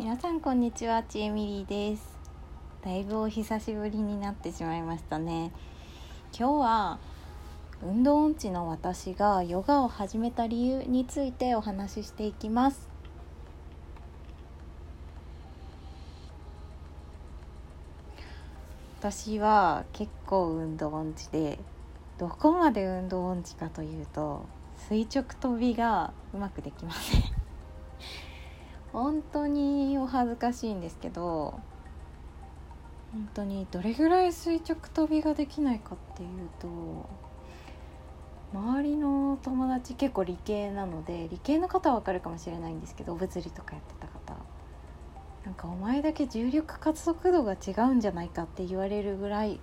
皆さんこんにちはちえみりです。だいぶお久しぶりになってしまいましたね。今日は運動音痴の私がヨガを始めた理由についてお話ししていきます。私は結構運動音痴でどこまで運動音痴かというと垂直跳びがうまくできません。本当にお恥ずかしいんですけど本当にどれぐらい垂直跳びができないかっていうと周りの友達結構理系なので理系の方は分かるかもしれないんですけど物理とかやってた方。なんかお前だけ重力加速度が違うんじゃないかって言われるぐらい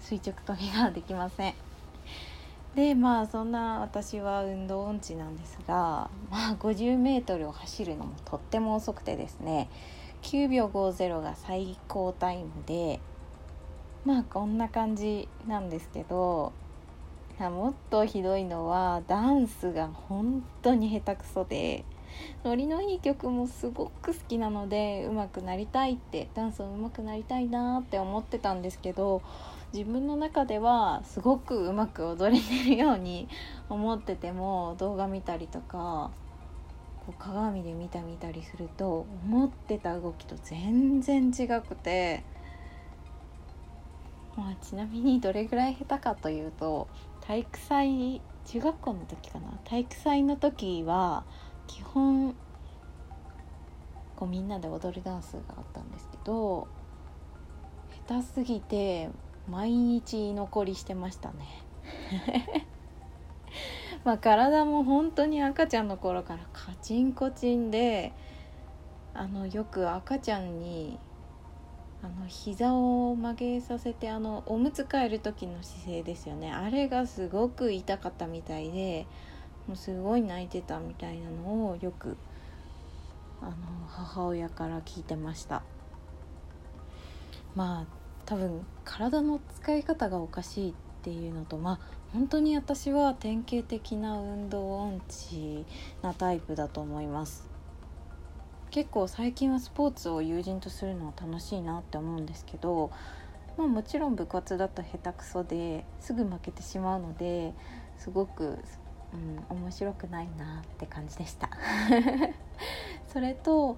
垂直跳びができません。でまあそんな私は運動音痴なんですが、まあ、50m を走るのもとっても遅くてですね9秒50が最高タイムでまあこんな感じなんですけどもっとひどいのはダンスが本当に下手くそでノリのいい曲もすごく好きなので上手くなりたいってダンスを上手くなりたいなって思ってたんですけど自分の中ではすごくうまく踊れてるように思ってても動画見たりとかこう鏡で見た見たりすると思ってた動きと全然違くて、まあ、ちなみにどれぐらい下手かというと体育祭中学校の時かな？体育祭の時は基本こうみんなで踊るダンスがあったんですけど下手すぎて毎日居残りしてましたね。まあ体も本当に赤ちゃんの頃からカチンコチンであのよく赤ちゃんにあの膝を曲げさせてあのおむつ替える時の姿勢ですよね。あれがすごく痛かったみたいでもうすごい泣いてたみたいなのをよくあの母親から聞いてました。まあ多分体の使い方がおかしいっていうのとまあ本当に私は典型的な運動音痴なタイプだと思います。結構最近はスポーツを友人とするのは楽しいなって思うんですけど、まあ、もちろん部活だと下手くそですぐ負けてしまうのですごく、うん、面白くないなって感じでした。それと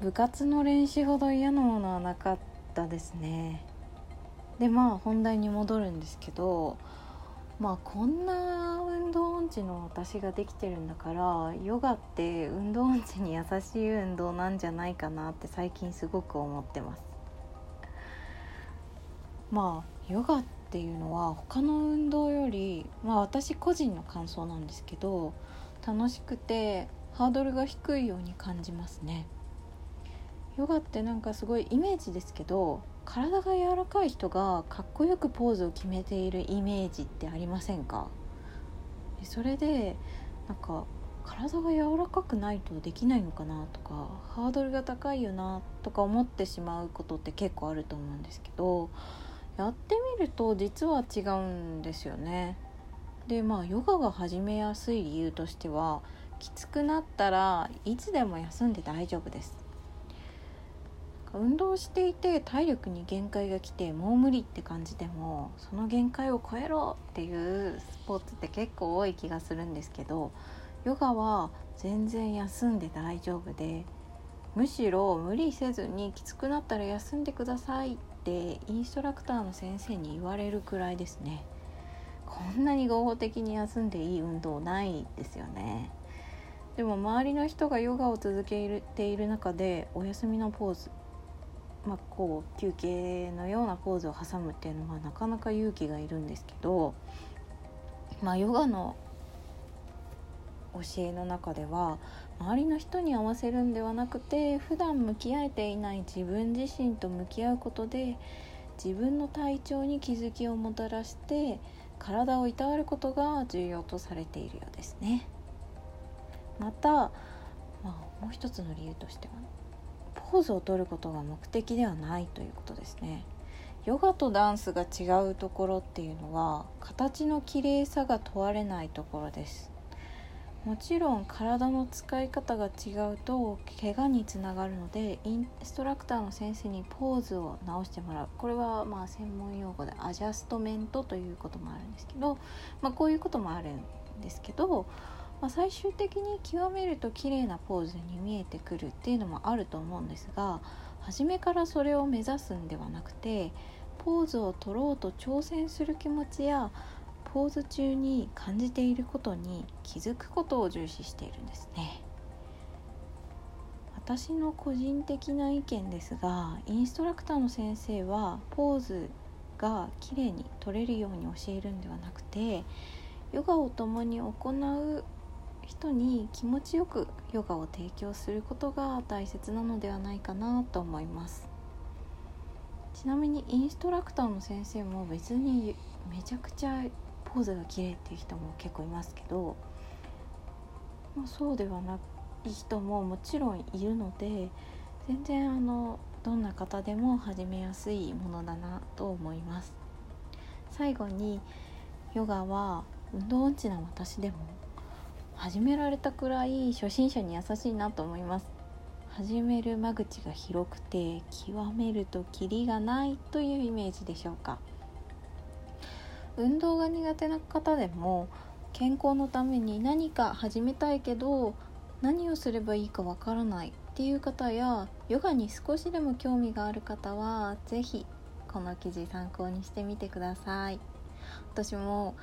部活の練習ほど嫌なものはなかったったですね。でまあ本題に戻るんですけどまあこんな運動音痴の私ができてるんだからヨガって運動音痴に優しい運動なんじゃないかなって最近すごく思ってます。まあヨガっていうのは他の運動よりまあ私個人の感想なんですけど楽しくてハードルが低いように感じますね。ヨガってなんかすごいイメージですけど体が柔らかい人がかっこよくポーズを決めているイメージってありませんか？それでなんか体が柔らかくないとできないのかなとかハードルが高いよなとか思ってしまうことって結構あると思うんですけどやってみると実は違うんですよね。でまあヨガが始めやすい理由としてはきつくなったらいつでも休んで大丈夫です。運動していて体力に限界が来てもう無理って感じでもその限界を超えろっていうスポーツって結構多い気がするんですけどヨガは全然休んで大丈夫でむしろ無理せずにきつくなったら休んでくださいってインストラクターの先生に言われるくらいですね。こんなに合法的に休んでいい運動ないですよね。でも周りの人がヨガを続けている中でお休みのポーズまあ、こう休憩のようなポーズを挟むっていうのはなかなか勇気がいるんですけど、まあ、ヨガの教えの中では周りの人に合わせるんではなくて普段向き合えていない自分自身と向き合うことで自分の体調に気づきをもたらして体をいたわることが重要とされているようですね。また、まあ、もう一つの理由としては、ね、ポーズを取ることが目的ではないということですね。ヨガとダンスが違うところっていうのは形の綺麗さが問われないところです。もちろん体の使い方が違うと怪我につながるのでインストラクターの先生にポーズを直してもらう。これはまあ専門用語でアジャストメントということもあるんですけど、まあ、こういうこともあるんですけど、まあ、最終的に極めると綺麗なポーズに見えてくるっていうのもあると思うんですが初めからそれを目指すんではなくてポーズを取ろうと挑戦する気持ちやポーズ中に感じていることに気づくことを重視しているんですね。私の個人的な意見ですがインストラクターの先生はポーズが綺麗に取れるように教えるんではなくてヨガを共に行う人に気持ちよくヨガを提供することが大切なのではないかなと思います。ちなみにインストラクターの先生も別にめちゃくちゃポーズが綺麗っていう人も結構いますけど、まあ、そうではない人ももちろんいるので全然あのどんな方でも始めやすいものだなと思います。最後にヨガは運動音痴な私でも始められたくらい初心者に優しいなと思います。始める間口が広くて極めるとキリがないというイメージでしょうか。運動が苦手な方でも健康のために何か始めたいけど何をすればいいかわからないっていう方やヨガに少しでも興味がある方は是非この記事参考にしてみてください。私も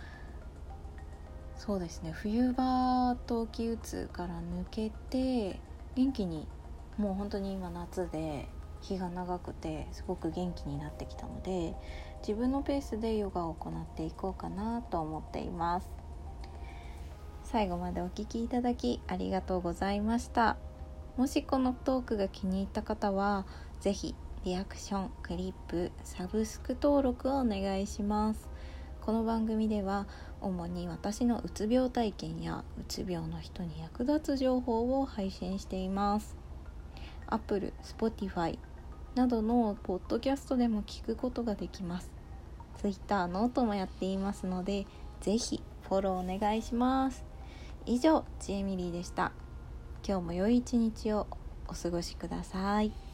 そうですね。冬場冬季うつから抜けて元気にもう本当に今夏で日が長くてすごく元気になってきたので自分のペースでヨガを行っていこうかなと思っています。最後までお聴きいただきありがとうございました。もしこのトークが気に入った方は是非リアクションクリップサブスク登録をお願いします。この番組では主に私のうつ病体験やうつ病の人に役立つ情報を配信しています。Apple、Spotify などのポッドキャストでも聞くことができます。Twitter ノートもやっていますので是非フォローお願いします。以上ちえみりーでした。今日も良い一日をお過ごしください。